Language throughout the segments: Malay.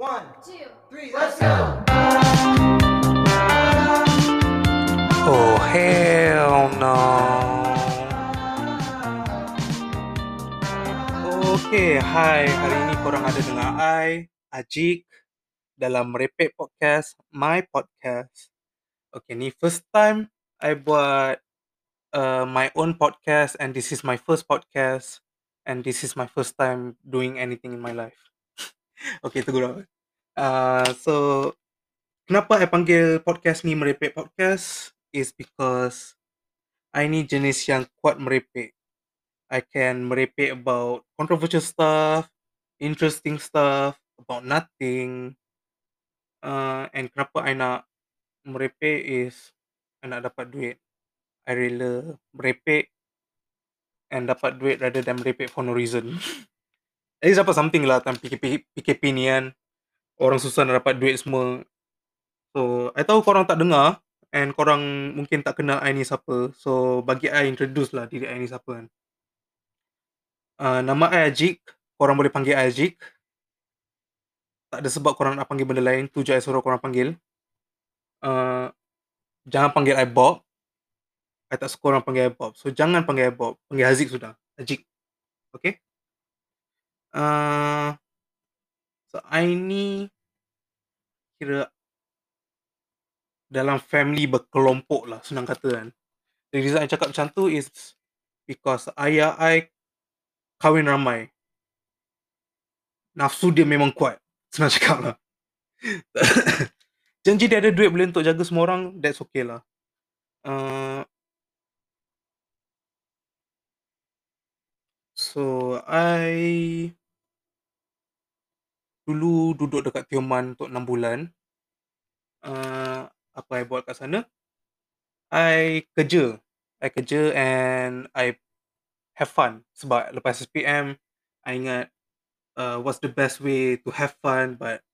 One, two, three, let's go. Oh hell no. Okay, hai. Hari ini korang ada dengan I, Ajik, dalam Merepek Podcast, my podcast. Okay, ni first time I buat uh, my own podcast and this is my first podcast and this is my first time doing anything in my life. Okay, tunggu dah. Uh, so, kenapa I panggil podcast ni Merepek Podcast is because I ni jenis yang kuat merepek. I can merepek about controversial stuff, interesting stuff, about nothing. Uh, and kenapa I nak merepek is I nak dapat duit. I rela merepek and dapat duit rather than merepek for no reason. At least dapat something lah time PKP, PKP ni kan. Orang susah nak dapat duit semua. So, I tahu korang tak dengar and korang mungkin tak kenal I ni siapa. So, bagi I introduce lah diri I ni siapa kan. Uh, nama I Ajik. Korang boleh panggil I Ajik. Tak ada sebab korang nak panggil benda lain. Tu je I suruh korang panggil. Uh, jangan panggil I Bob. I tak suka orang panggil I Bob. So, jangan panggil I Bob. Panggil Haziq sudah. Ajik. Okay? Uh, so, I ni kira dalam family berkelompok lah. Senang kata kan. The reason I cakap macam tu is because ayah I kahwin ramai. Nafsu dia memang kuat. Senang cakap lah. Janji dia ada duit boleh untuk jaga semua orang, that's okay lah. Uh, so, I dulu duduk dekat Tioman untuk 6 bulan. Uh, apa I buat kat sana? I kerja. I kerja and I have fun. Sebab lepas SPM, I ingat uh, what's the best way to have fun but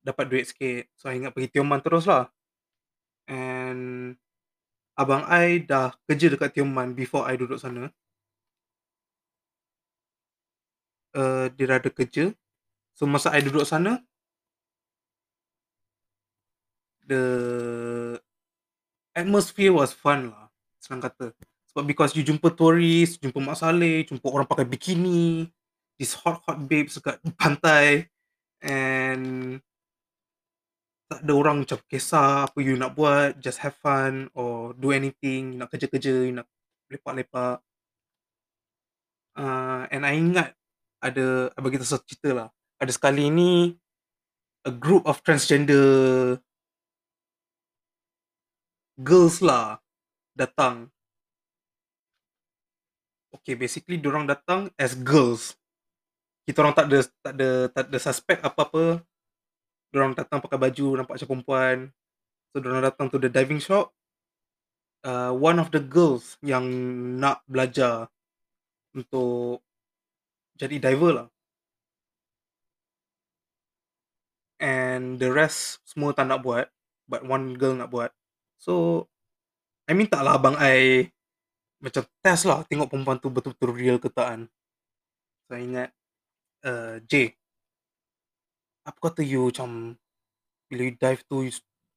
dapat duit sikit. So, I ingat pergi Tioman terus lah. And abang I dah kerja dekat Tioman before I duduk sana. Uh, dia dah ada kerja. So, masa I duduk sana, the atmosphere was fun lah. Senang kata. Sebab because you jumpa tourist, jumpa Mak Saleh, jumpa orang pakai bikini, this hot hot babes dekat pantai and tak ada orang macam kisah apa you nak buat, just have fun or do anything, you nak kerja-kerja, you nak lepak-lepak. Uh, and I ingat ada, bagi tahu satu cerita lah. Ada sekali ni, a group of transgender girls lah datang. Okay, basically diorang datang as girls. Kita orang tak ada tak ada tak ada suspect apa-apa. Diorang datang pakai baju nampak macam perempuan. So diorang datang to the diving shop. Uh, one of the girls yang nak belajar untuk jadi diver lah. And the rest semua tak nak buat. But one girl nak buat. So, I minta lah abang I macam test lah tengok perempuan tu betul-betul real ke tak kan. Saya ingat uh, J. Apa kata you macam bila you dive tu you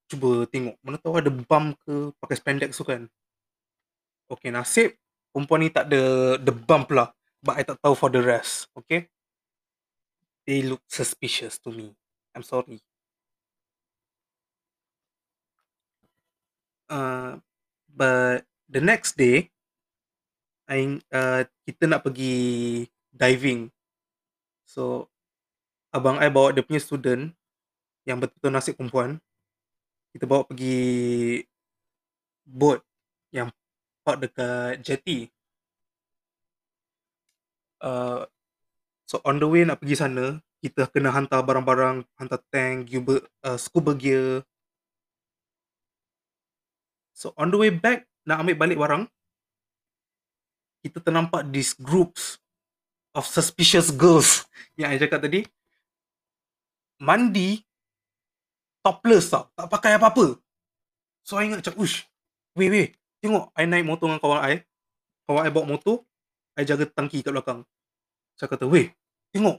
cuba tengok mana tahu ada bump ke pakai spandex tu kan. Okay nasib perempuan ni tak ada the bump lah. But I tak tahu for the rest. Okay. They look suspicious to me. I'm sorry. Uh, but the next day, I uh, kita nak pergi diving. So, abang I bawa dia punya student yang betul-betul nasib perempuan. Kita bawa pergi boat yang park dekat jetty. Uh, so on the way nak pergi sana, kita kena hantar barang-barang, hantar tank, scuba, uh, scuba gear. So on the way back, nak ambil balik barang, kita ternampak these groups of suspicious girls yang I cakap tadi. Mandi, topless tau, tak pakai apa-apa. So I ingat macam, ush, weh weh, tengok I naik motor dengan kawan I. Kawan I bawa motor, I jaga tangki kat belakang. Saya kata, weh, tengok.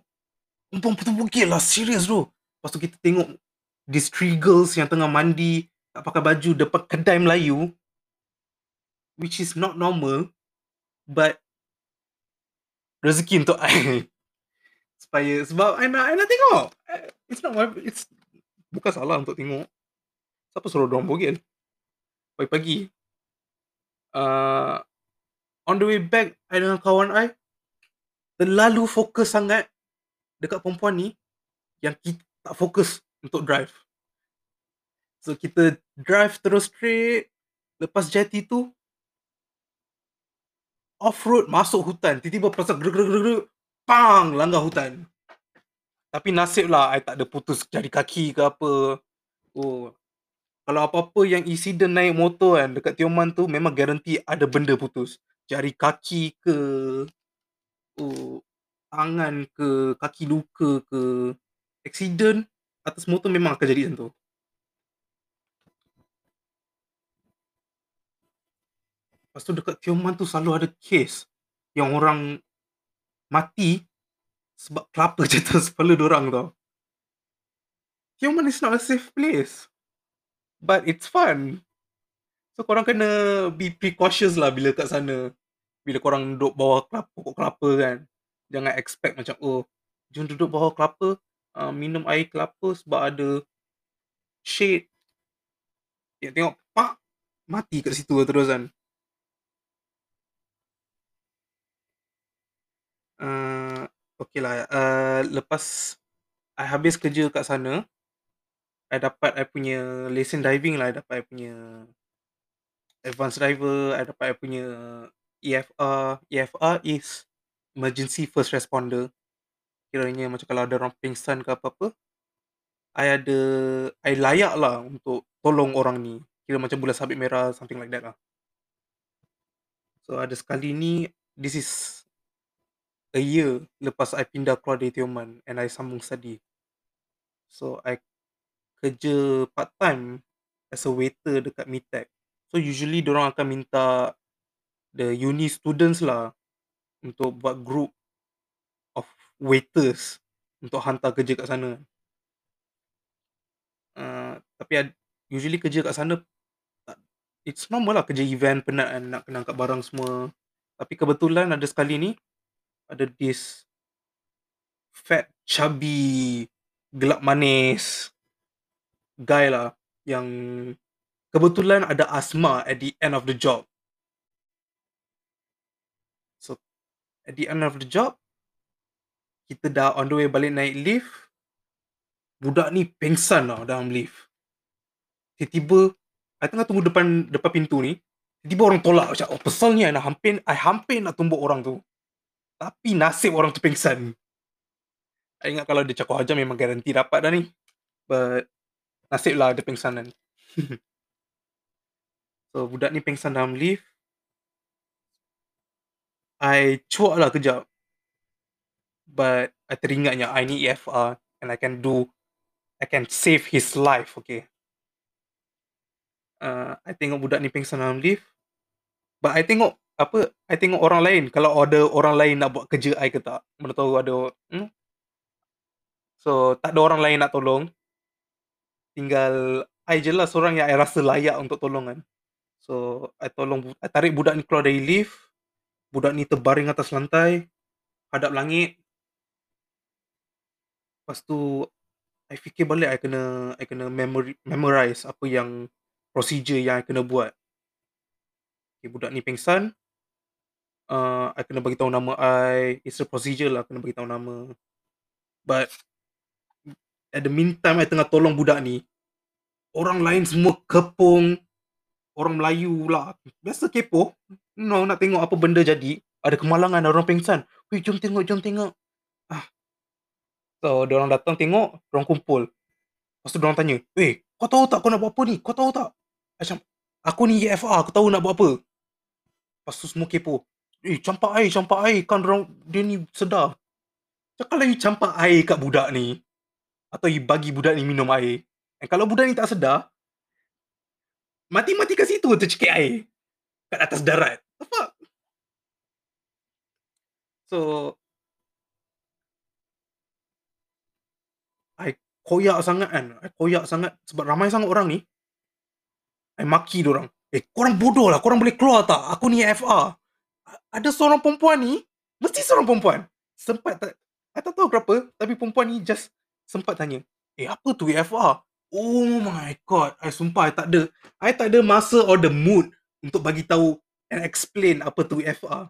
Perempuan betul bukit lah, serius tu. Lepas tu kita tengok these three girls yang tengah mandi, tak pakai baju depan kedai Melayu, which is not normal, but rezeki untuk I. Supaya, sebab I nak, I nak tengok. It's not my, it's bukan salah untuk tengok. Siapa suruh dorang bogel? Pagi-pagi. Uh, on the way back, I dengan kawan I, terlalu fokus sangat dekat perempuan ni, yang kita tak fokus untuk drive. So, kita drive terus straight, lepas jati tu, off-road, masuk hutan. Tiba-tiba pasal geruk-geruk-geruk, pang, langgar hutan. Tapi nasib lah, I tak ada putus jari kaki ke apa. Oh, kalau apa-apa yang insiden naik motor kan dekat Tioman tu, memang garanti ada benda putus. Jari kaki ke, oh, tangan ke, kaki luka ke. Accident atas motor memang akan jadi macam tu. Lepas tu dekat Tioman tu selalu ada kes yang orang mati sebab kelapa jatuh kepala orang tau. Tioman is not a safe place. But it's fun. So korang kena be precautious lah bila kat sana. Bila korang duduk bawah kelapa, pokok kelapa kan. Jangan expect macam, oh, jom duduk bawah kelapa, uh, minum air kelapa sebab ada shade. Ya, tengok, pak, mati kat situ terus kan. Uh, okay lah, uh, lepas I habis kerja kat sana, I dapat I punya lesen diving lah, I dapat I punya advanced driver, I dapat I punya EFR. EFR is emergency first responder. Kiranya macam kalau ada orang pingsan ke apa-apa, I ada, I layak lah untuk tolong orang ni. Kira macam bulan sabit merah, something like that lah. So ada sekali ni, this is a year lepas I pindah keluar dari Tioman and I sambung study. So I kerja part time as a waiter dekat Mitech. So usually orang akan minta the uni students lah untuk buat group of waiters untuk hantar kerja kat sana. Uh, tapi usually kerja kat sana it's normal lah kerja event penat kan nak kena angkat barang semua. Tapi kebetulan ada sekali ni ada this fat chubby gelap manis guy lah yang kebetulan ada asma at the end of the job. At the end of the job kita dah on the way balik naik lift budak ni pengsan lah dalam lift. Tiba-tiba I tengah tunggu depan depan pintu ni tiba-tiba orang tolak macam oh pesal ni I nak hampir I hampir nak tumbuk orang tu. Tapi nasib orang tu pengsan. I ingat kalau dia cakap aja memang garanti dapat dah ni. But nasib lah dia pingsan kan. so budak ni pingsan dalam lift. I cuak lah kejap. But I teringatnya I need EFR and I can do I can save his life, okay. Uh, I tengok budak ni pingsan dalam lift. But I tengok apa I tengok orang lain kalau ada orang lain nak buat kerja I ke tak. Mana tahu ada hmm? So tak ada orang lain nak tolong tinggal I je lah seorang yang I rasa layak untuk tolong kan. So, I tolong, I tarik budak ni keluar dari lift. Budak ni terbaring atas lantai. Hadap langit. Lepas tu, I fikir balik I kena I kena memorize apa yang procedure yang I kena buat. Okay, budak ni pingsan. Uh, I kena bagi tahu nama I. It's a procedure lah kena bagi tahu nama. But at the meantime I tengah tolong budak ni orang lain semua kepung orang Melayu lah biasa kepo no nak tengok apa benda jadi. Ada kemalangan orang pingsan. Weh jom tengok jom tengok. Ah. So orang datang tengok orang kumpul. Lepas tu orang tanya weh kau tahu tak kau nak buat apa ni? Kau tahu tak? Macam aku ni EFR aku tahu nak buat apa. Lepas tu semua kepo eh campak air campak air. Kan orang dia ni sedar. Cakap lagi campak air kat budak ni. Atau bagi budak ni minum air. Dan kalau budak ni tak sedar, mati-mati kat situ tercekik air kat atas darat. Apa? So, I koyak sangat kan. I koyak sangat sebab ramai sangat orang ni. I maki orang. Eh, korang bodoh lah. Korang boleh keluar tak? Aku ni FR. Ada seorang perempuan ni. Mesti seorang perempuan. Sempat tak. I tak tahu kenapa. Tapi perempuan ni just sempat tanya. Eh, apa tu FR? Oh my god. I sumpah I tak ada. I tak ada masa or the mood untuk bagi tahu and explain apa tu FR.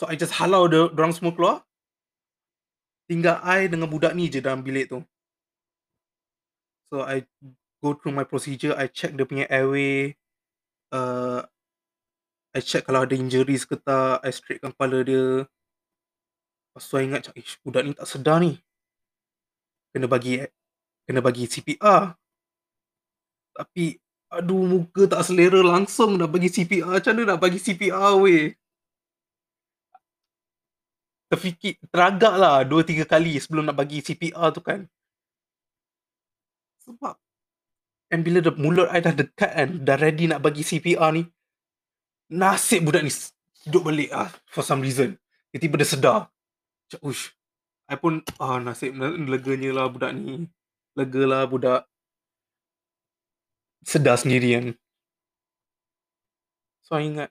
So I just halau dia orang semua keluar. Tinggal I dengan budak ni je dalam bilik tu. So I go through my procedure, I check dia punya airway. Uh, I check kalau ada injuries ke tak, I straightkan kepala dia. Lepas tu I ingat, eh, budak ni tak sedar ni. Kena bagi kena bagi CPR. Tapi, aduh muka tak selera langsung nak bagi CPR. Macam mana nak bagi CPR weh? terfikir teragak lah dua tiga kali sebelum nak bagi CPR tu kan. Sebab and bila the mulut I dah dekat kan, dah ready nak bagi CPR ni, nasib budak ni hidup balik ah for some reason. Dia tiba dia sedar. Macam, ush. I pun, ah nasib leganya lah budak ni. Lega lah budak. Sedar sendiri kan. So, I ingat,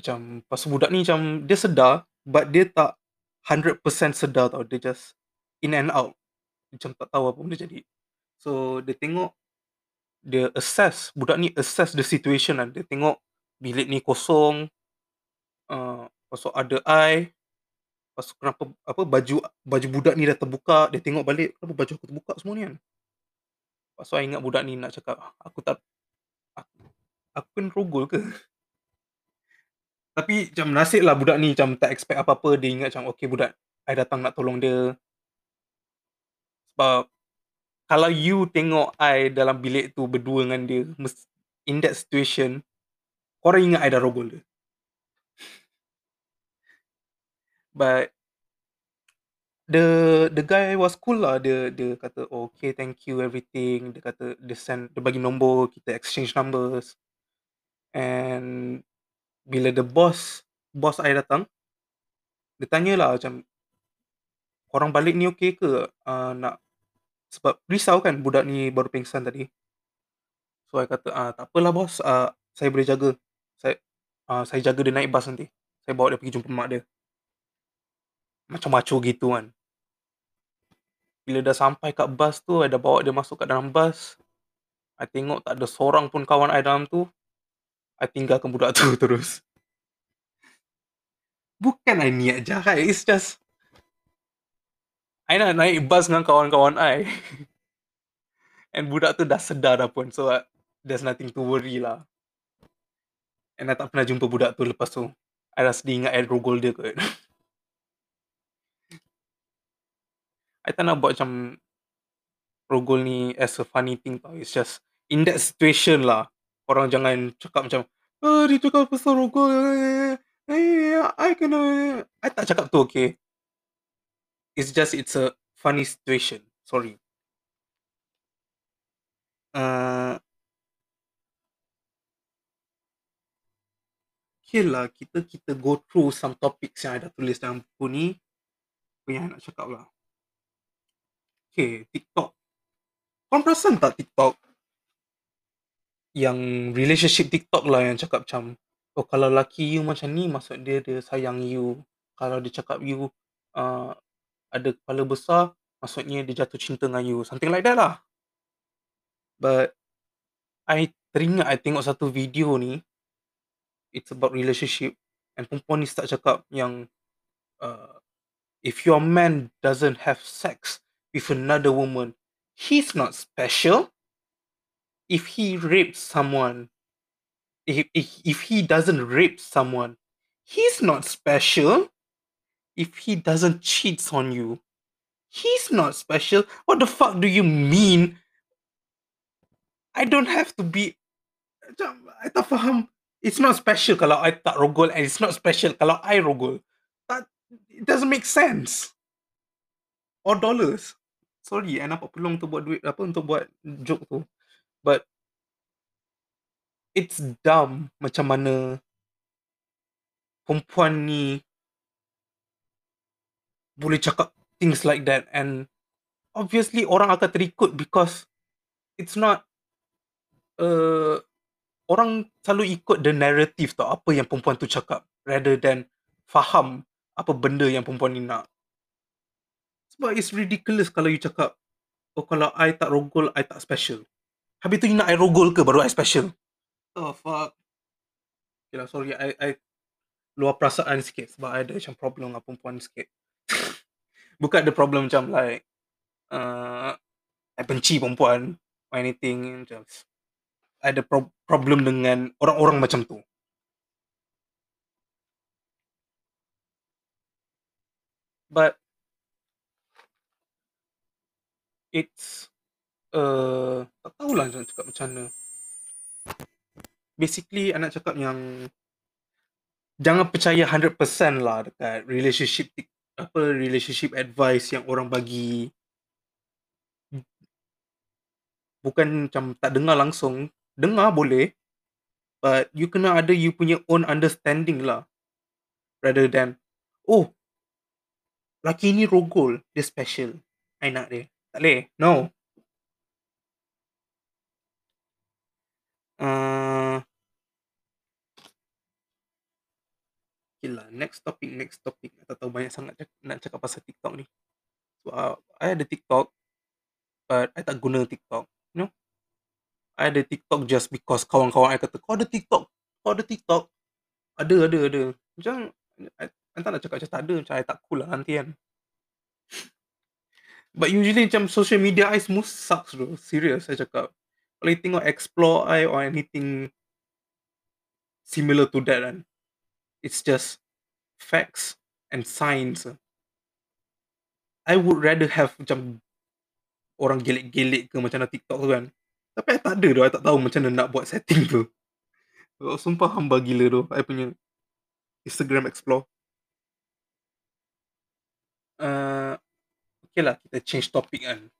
macam, pasal budak ni macam, dia sedar, but dia tak 100% sedar tau. Dia just in and out. Macam tak tahu apa benda jadi. So dia tengok dia assess budak ni assess the situation lah. Dia tengok bilik ni kosong uh, pasal ada air pasal kenapa apa baju baju budak ni dah terbuka. Dia tengok balik kenapa baju aku terbuka semua ni kan pasal ingat budak ni nak cakap aku tak aku, aku kan rogol ke tapi macam nasib lah budak ni macam tak expect apa-apa. Dia ingat macam okay budak I datang nak tolong dia. Sebab kalau you tengok I dalam bilik tu berdua dengan dia in that situation, korang ingat I dah rogol dia. But the the guy was cool lah. Dia dia kata oh, okay thank you everything. Dia kata dia send dia bagi nombor kita exchange numbers. And bila the boss boss I datang dia tanyalah macam korang balik ni okey ke? Uh, nak sebab risau kan budak ni baru pingsan tadi. So I kata ah tak apalah bos uh, saya boleh jaga. Saya uh, saya jaga dia naik bas nanti. Saya bawa dia pergi jumpa mak dia. Macam macho gitu kan bila dah sampai kat bas tu I dah bawa dia masuk kat dalam bas I tengok tak ada seorang pun kawan I dalam tu I tinggalkan budak tu terus. Bukan I niat jahat. It's just... I nak naik bus dengan kawan-kawan I. And budak tu dah sedar dah pun. So, uh, there's nothing to worry lah. And I tak pernah jumpa budak tu lepas tu. I rasa dia ingat I rogol dia kot. I tak nak buat macam rogol ni as a funny thing tau. It's just in that situation lah orang jangan cakap macam ah dia cakap pasal rokok eh, I kena I tak cakap tu okay? It's just it's a funny situation. Sorry. Uh, okay lah kita kita go through some topics yang ada tulis dalam buku ni yang nak cakap lah okay TikTok. Korang perasan tak TikTok? Yang relationship TikTok lah yang cakap macam oh kalau laki you macam ni maksud dia dia sayang you. Kalau dia cakap you uh, ada kepala besar maksudnya dia jatuh cinta dengan you. Something like that lah. But I teringat I tengok satu video ni it's about relationship. And perempuan ni start cakap yang uh, if your man doesn't have sex with another woman he's not special if he rapes someone, if, if, if he doesn't rape someone, he's not special. If he doesn't cheat on you, he's not special. What the fuck do you mean? I don't have to be. I tak faham. It's not special kalau I tak rogol and it's not special kalau I rogol. That it doesn't make sense. Or dollars. Sorry, I nampak peluang untuk buat duit apa untuk buat joke tu. But it's dumb macam mana perempuan ni boleh cakap things like that and obviously orang akan terikut because it's not uh, orang selalu ikut the narrative tau apa yang perempuan tu cakap rather than faham apa benda yang perempuan ni nak. Sebab it's ridiculous kalau you cakap oh kalau I tak rogol I tak special. Habis tu you nak I rogol ke baru I special? Oh fuck. Okay lah sorry I, I luar perasaan sikit sebab I ada macam problem dengan perempuan sikit. Bukan ada problem macam like uh, I benci perempuan or anything macam I ada pro- problem dengan orang-orang macam tu. But it's uh, tak tahulah nak cakap macam mana. Basically, I nak cakap yang jangan percaya 100% lah dekat relationship apa relationship advice yang orang bagi. Bukan macam tak dengar langsung. Dengar boleh but you kena ada you punya own understanding lah. Rather than oh laki ni rogol dia special. I nak dia tak boleh? No. Uh, okay lah next topic next topic. Tak tahu banyak sangat cak- nak cakap pasal TikTok ni. So uh, I ada TikTok but I tak guna TikTok you know? I ada TikTok just because kawan-kawan I kata kau ada TikTok kau ada TikTok. Ada ada ada. Macam I, I tak nak cakap macam tak ada macam I tak cool lah nanti kan but usually macam social media I semua sucks bro. Serious saya cakap. Kalau you tengok explore I or anything similar to that kan it's just facts and science. I would rather have macam orang gelik-gelik ke macam mana TikTok tu kan. Tapi I tak ada tu I tak tahu macam mana nak buat setting tu. Oh, sumpah hamba gila tu I punya Instagram explore. Uh, okay lah kita change topic kan.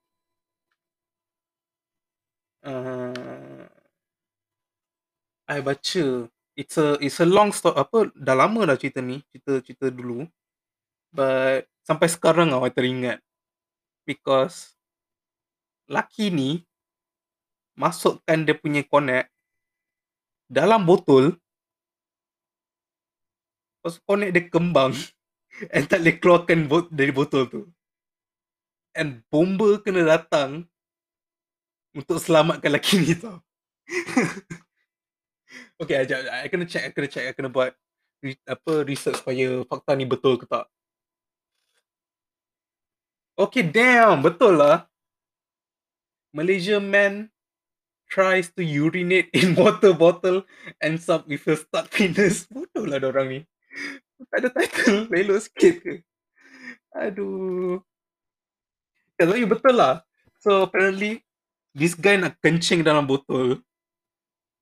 Uh, I baca it's a it's a long story apa dah lama dah cerita ni cerita cerita dulu. But sampai sekarang I teringat. Because laki ni masukkan dia punya connect dalam botol Lepas connect dia kembang And tak boleh keluarkan bot dari botol tu And bomba kena datang Untuk selamatkan lelaki ni tau Okay, ajak. I kena check, I kena check, I kena buat apa research supaya fakta ni betul ke tak. Okay, damn, betul lah. Malaysia man tries to urinate in water bottle and up with a stuck penis. Bodoh lah orang ni. Tak ada title, lelok sikit ke. Aduh. Kalau you betul lah. So apparently, this guy nak kencing dalam botol.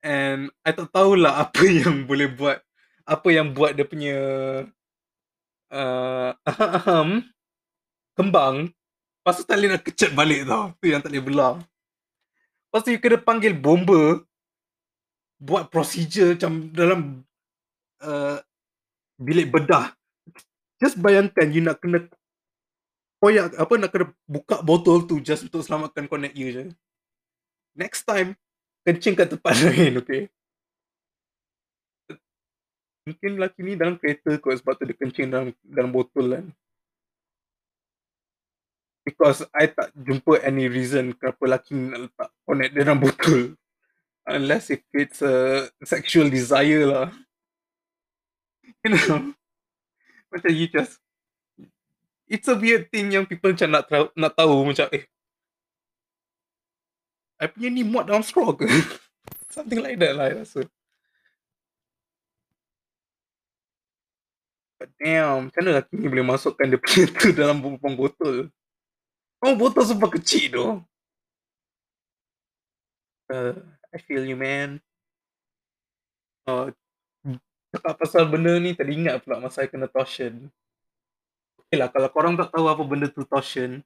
And I tak tahulah apa yang boleh buat. Apa yang buat dia punya uh, kembang. Lepas tu tak boleh nak kecat balik tau. Tu yang tak boleh belah. Lepas tu you kena panggil bomba. Buat procedure macam dalam uh, bilik bedah. Just bayangkan you nak kena koyak apa nak kena buka botol tu just untuk selamatkan connect you je. Next time kencing kat tempat lain, okay? Mungkin lelaki ni dalam kereta kot sebab tu dia kencing dalam dalam botol kan. Because I tak jumpa any reason kenapa lelaki ni nak letak connect dalam botol. Unless if it's a sexual desire lah. You know? Macam you just It's a weird thing yang people macam nak, nak tahu macam eh I punya ni muat dalam straw ke? Something like that lah I rasa. But damn, macam mana lelaki ni boleh masukkan dia punya tu dalam buang botol? Oh, botol sumpah kecil tu. Uh, I feel you, man. Uh, cakap pasal benda ni teringat pula masa I kena torsion. Okay lah, kalau korang tak tahu apa benda tu torsion,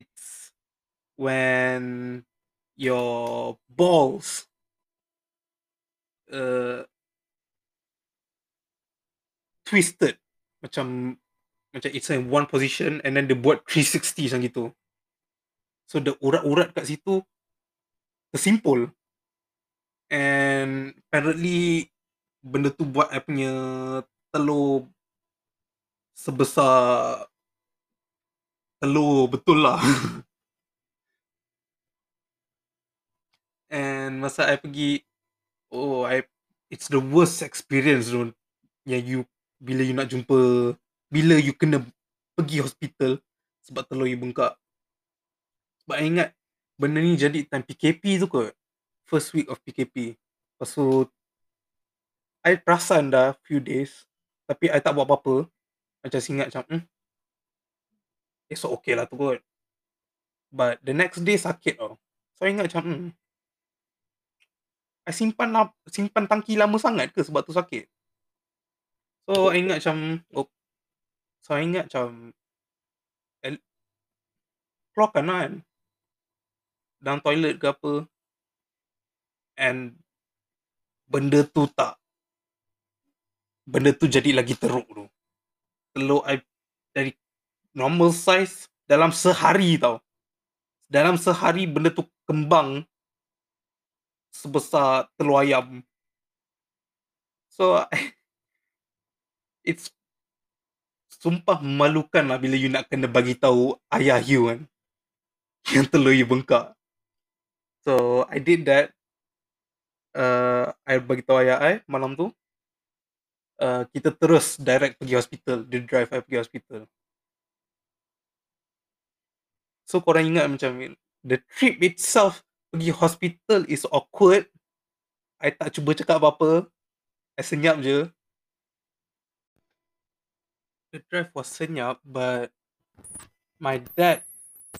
it's when your balls uh, twisted macam macam it's in one position and then dia buat 360 macam gitu So the urat-urat kat situ tersimpul. And apparently benda tu buat I punya telur sebesar telur betul lah. And masa I pergi, oh I, it's the worst experience tu. Yang you, bila you nak jumpa, bila you kena pergi hospital sebab telur you bengkak. Sebab I ingat benda ni jadi time PKP tu kot. First week of PKP. Lepas tu, I perasan dah few days. Tapi I tak buat apa-apa. Macam ingat macam, hmm, esok okay lah tu kot. But the next day sakit tau. So ingat macam, hmm, I simpan simpan tangki lama sangat ke sebab tu sakit? So, I ingat macam, oh, so I ingat macam, el- keluarkan lah kan. Dalam toilet ke apa. And, benda tu tak, benda tu jadi lagi teruk tu. Telur I dari normal size dalam sehari tau. Dalam sehari benda tu kembang sebesar telur ayam. So, it's sumpah memalukan lah bila you nak kena bagi tahu ayah you kan. Yang telur you bengkak. So, I did that. Uh, I bagi tahu ayah I malam tu. Uh, kita terus direct pergi hospital. Dia drive I pergi hospital. So, korang ingat macam the trip itself pergi hospital is awkward. I tak cuba cakap apa-apa. I senyap je. The drive was senyap, but my dad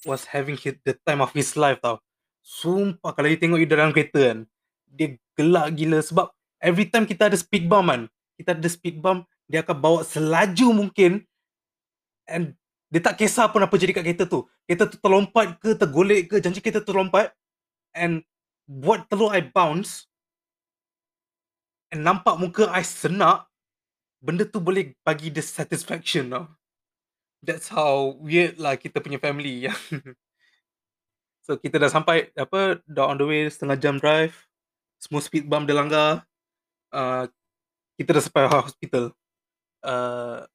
was having his, the time of his life tau. Sumpah kalau you tengok you dalam kereta kan, dia gelak gila sebab every time kita ada speed bump kan, kita ada speed bump, dia akan bawa selaju mungkin and dia tak kisah pun apa jadi kat kereta tu. Kereta tu terlompat ke, tergolek ke, janji kereta terlompat and buat telur I bounce and nampak muka I senak, benda tu boleh bagi the satisfaction tau. That's how weird lah kita punya family. so kita dah sampai apa dah on the way setengah jam drive. Semua speed bump dia langgar. Uh, kita dah sampai hospital. Uh,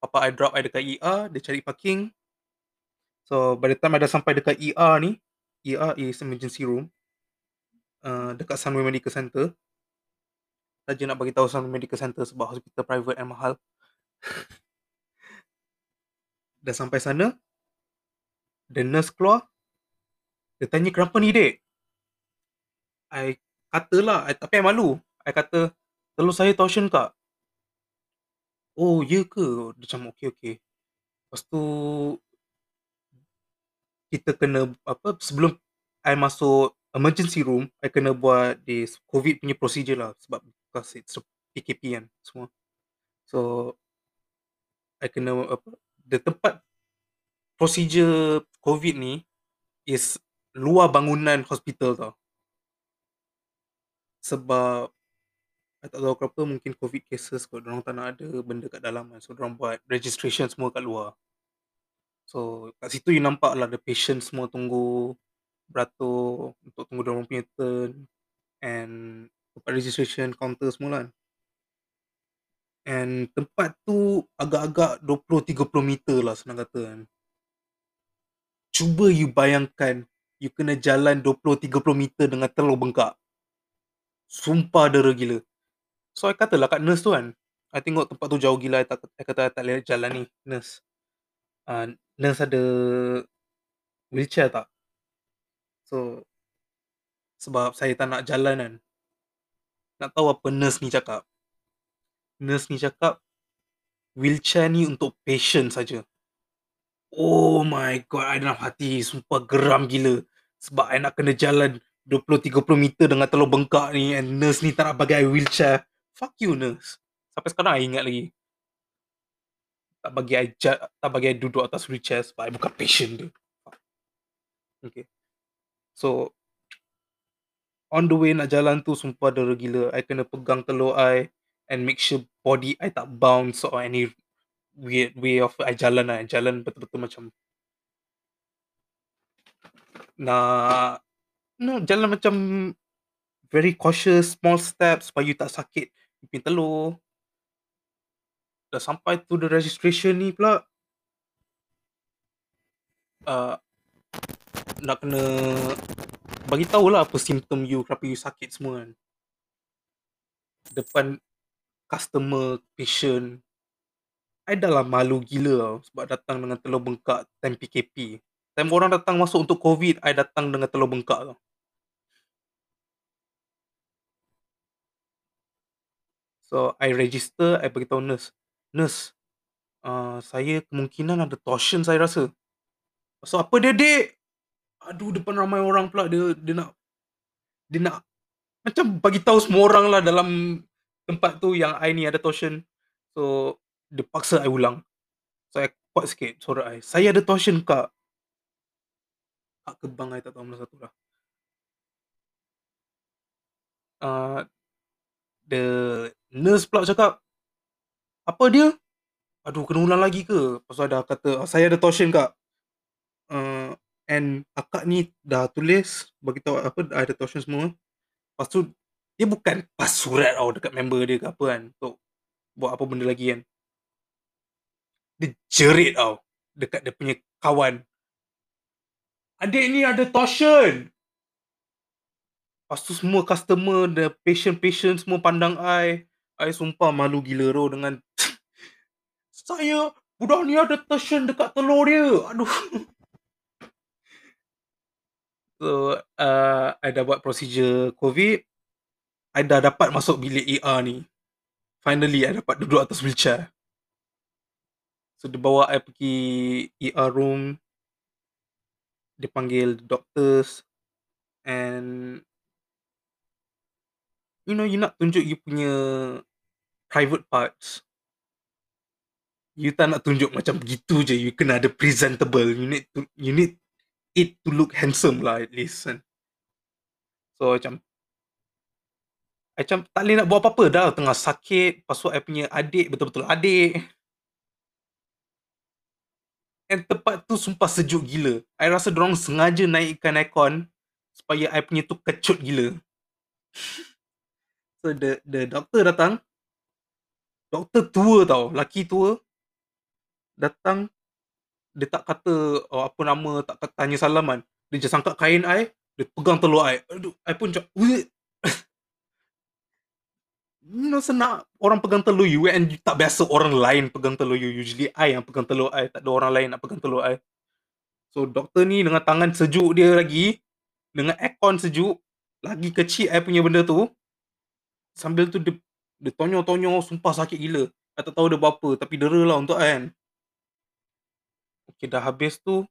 Papa I drop I dekat ER, dia cari parking. So by the time I dah sampai dekat ER ni, ER is emergency room. Uh, dekat Sunway Medical Center. Saja nak bagi tahu Sunway Medical Center sebab hospital private yang mahal. dah sampai sana. The nurse keluar. Dia tanya kenapa ni dek? I katalah, I, tapi I malu. I kata, telur saya torsion kak. Oh, ya ke? Macam, okay, okay. Lepas tu, kita kena apa sebelum I masuk emergency room, I kena buat this COVID punya procedure lah sebab because it's PKP kan semua. So I kena apa the tempat procedure COVID ni is luar bangunan hospital tau. Sebab I tak tahu kenapa mungkin COVID cases kot. Diorang tak nak ada benda kat dalam kan. So, diorang buat registration semua kat luar. So kat situ you nampak lah the patient semua tunggu beratur untuk tunggu orang punya turn and tempat registration counter semua lah. And tempat tu agak-agak 20-30 meter lah senang kata kan. Cuba you bayangkan you kena jalan 20-30 meter dengan telur bengkak. Sumpah dera gila. So I katalah kat nurse tu kan. I tengok tempat tu jauh gila. I, tak, I kata I tak boleh jalan ni nurse. Uh, nurse ada wheelchair tak? So, sebab saya tak nak jalan kan. Nak tahu apa nurse ni cakap? Nurse ni cakap, wheelchair ni untuk patient saja. Oh my god, I dalam hati sumpah geram gila. Sebab I nak kena jalan 20-30 meter dengan telur bengkak ni and nurse ni tak nak bagi I wheelchair. Fuck you nurse. Sampai sekarang I ingat lagi tak bagi I tak bagi I duduk atas wheelchair sebab I bukan patient dia. Okay. So on the way nak jalan tu sumpah dera gila. I kena pegang telur I and make sure body I tak bounce or any weird way of I jalan lah. Jalan betul-betul macam nak nak jalan macam very cautious, small steps supaya you tak sakit punya telur. Dah sampai to the registration ni pula, uh, nak kena bagi tahulah apa simptom you, kenapa you sakit semua kan. Depan customer, patient, I dah lah malu gila tau sebab datang dengan telur bengkak time PKP. Time orang datang masuk untuk COVID, I datang dengan telur bengkak tau. So, I register, I beritahu nurse. Nurse, uh, saya kemungkinan ada torsion saya rasa. So, apa dia, dek? Aduh, depan ramai orang pula dia dia nak dia nak macam bagi tahu semua orang lah dalam tempat tu yang I ni ada torsion. So, dia paksa I ulang. So, I kuat sikit suara I. Saya ada torsion, kak. Kak kebang I tak tahu mana satu lah. Uh, the nurse pula cakap, apa dia? Aduh, kena ulang lagi ke? Pasal dah kata, saya ada torsion, kak. Uh, and akak ni dah tulis, bagi tahu apa, ada torsion semua. Lepas tu, dia bukan pas surat tau dekat member dia ke apa kan. Untuk buat apa benda lagi kan. Dia jerit tau dekat dia punya kawan. Adik ni ada torsion. Lepas tu semua customer, the patient-patient semua pandang I. I sumpah malu gila tu dengan saya budak ni ada torsion dekat telur dia. Aduh. So, uh, I dah buat procedure COVID. I dah dapat masuk bilik ER ni. Finally, I dapat duduk atas wheelchair. So, dia bawa I pergi ER room. Dia panggil doctors. And you know, you nak tunjuk you punya private parts. You tak nak tunjuk macam begitu je. You kena ada presentable. You need to, you need it to look handsome lah at least kan. So macam macam tak boleh nak buat apa-apa dah tengah sakit. Lepas tu I punya adik betul-betul adik. And tempat tu sumpah sejuk gila. I rasa dorong sengaja naikkan aircon supaya I punya tu kecut gila. so the the doctor datang. Doktor tua tau, laki tua. Datang dia tak kata oh, apa nama, tak tanya salaman. Dia just angkat kain I, dia pegang telur I. Aduh, I pun you know, senak orang pegang telur you and you tak biasa orang lain pegang telur you. Usually I yang pegang telur I, tak ada orang lain nak pegang telur I. So, doktor ni dengan tangan sejuk dia lagi, dengan aircon sejuk, lagi kecil I punya benda tu, sambil tu dia, dia tonyo-tonyo, sumpah sakit gila. I tak tahu dia buat apa, tapi dera lah untuk kan. Okay, dah habis tu,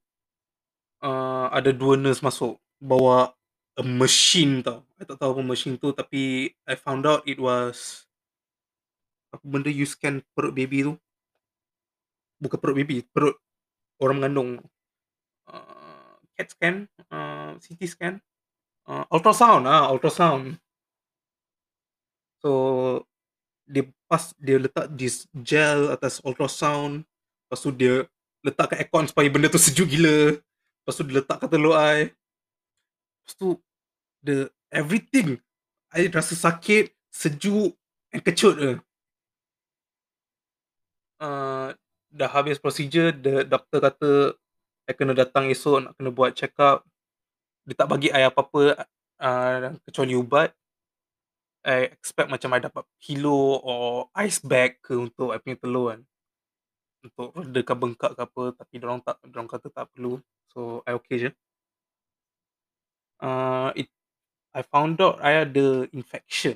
uh, ada dua nurse masuk. Bawa a machine tau. I tak tahu apa machine tu, tapi I found out it was apa benda you scan perut baby tu. Bukan perut baby, perut orang mengandung. Uh, CAT scan, uh, CT scan, uh, ultrasound ah, ultrasound. So dia pas dia letak this gel atas ultrasound, lepas tu dia letak kat aircon supaya benda tu sejuk gila. Lepas tu dia letak kat telur I. Lepas tu, the everything. I rasa sakit, sejuk, and kecut je. Uh, dah habis procedure, the doctor kata I kena datang esok nak kena buat check up. Dia tak bagi I apa-apa uh, kecuali ubat. I expect macam I dapat pillow or ice bag ke untuk I punya telur kan? Untuk redakan bengkak ke apa tapi orang tak orang kata tak perlu. So I okay je. Uh, it I found out I ada infection.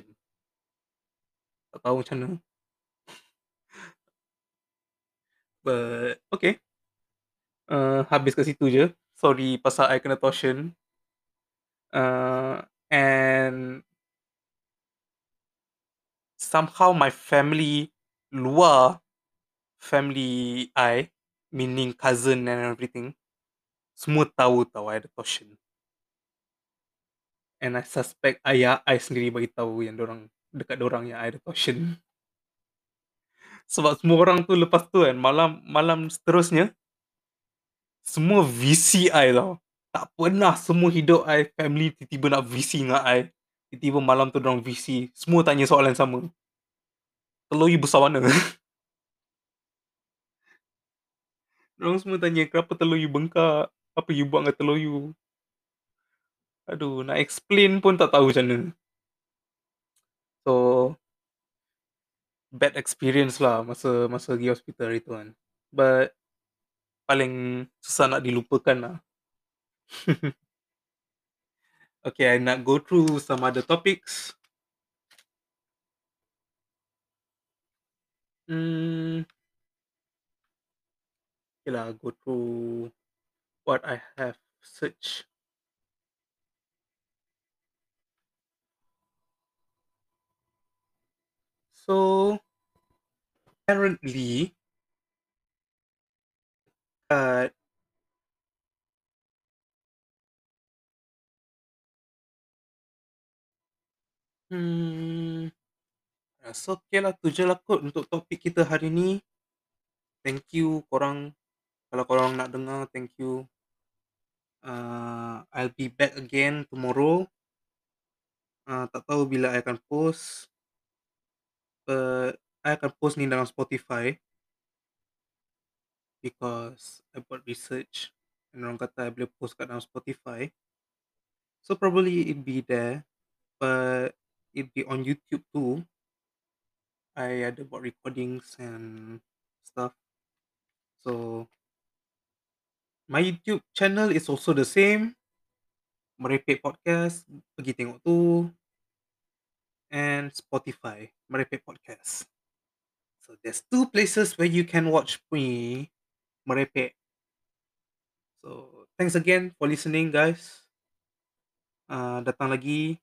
Tak tahu macam mana. But okay. Uh, habis kat situ je. Sorry pasal I kena torsion. Uh, and somehow my family luar family I, meaning cousin and everything, semua tahu tahu I ada torsion. And I suspect ayah I sendiri bagi tahu yang orang dekat orang yang I ada torsion. Sebab semua orang tu lepas tu kan malam malam seterusnya semua VCI tau. Tak pernah seumur hidup I family tiba-tiba nak VC dengan I. Tiba-tiba malam tu dorang VC, semua tanya soalan sama. "Telur you besar mana?" Dorang semua tanya, "Kenapa telur you bengkak? Apa you buat dengan telur you?" Aduh, nak explain pun tak tahu macam mana. So bad experience lah masa masa pergi hospital hari tu kan. But paling susah nak dilupakan lah. okay, I nak go through some other topics. Hmm. Okay lah, go through what I have searched. So apparently uh hmm, rasa okay lah, tu je lah kot untuk topik kita hari ni. Thank you korang kalau korang nak dengar, thank you. Uh, I'll be back again tomorrow. Uh, tak tahu bila I akan post. But I akan post ni dalam Spotify. Because I buat research and orang kata I boleh post kat dalam Spotify. So probably it be there. But it be on YouTube too. I ada about recordings and stuff. So my YouTube channel is also the same. Merepek Podcast, pergi tengok tu. And Spotify, Merepek Podcast. So there's two places where you can watch me merepek. So thanks again for listening guys. Uh, datang lagi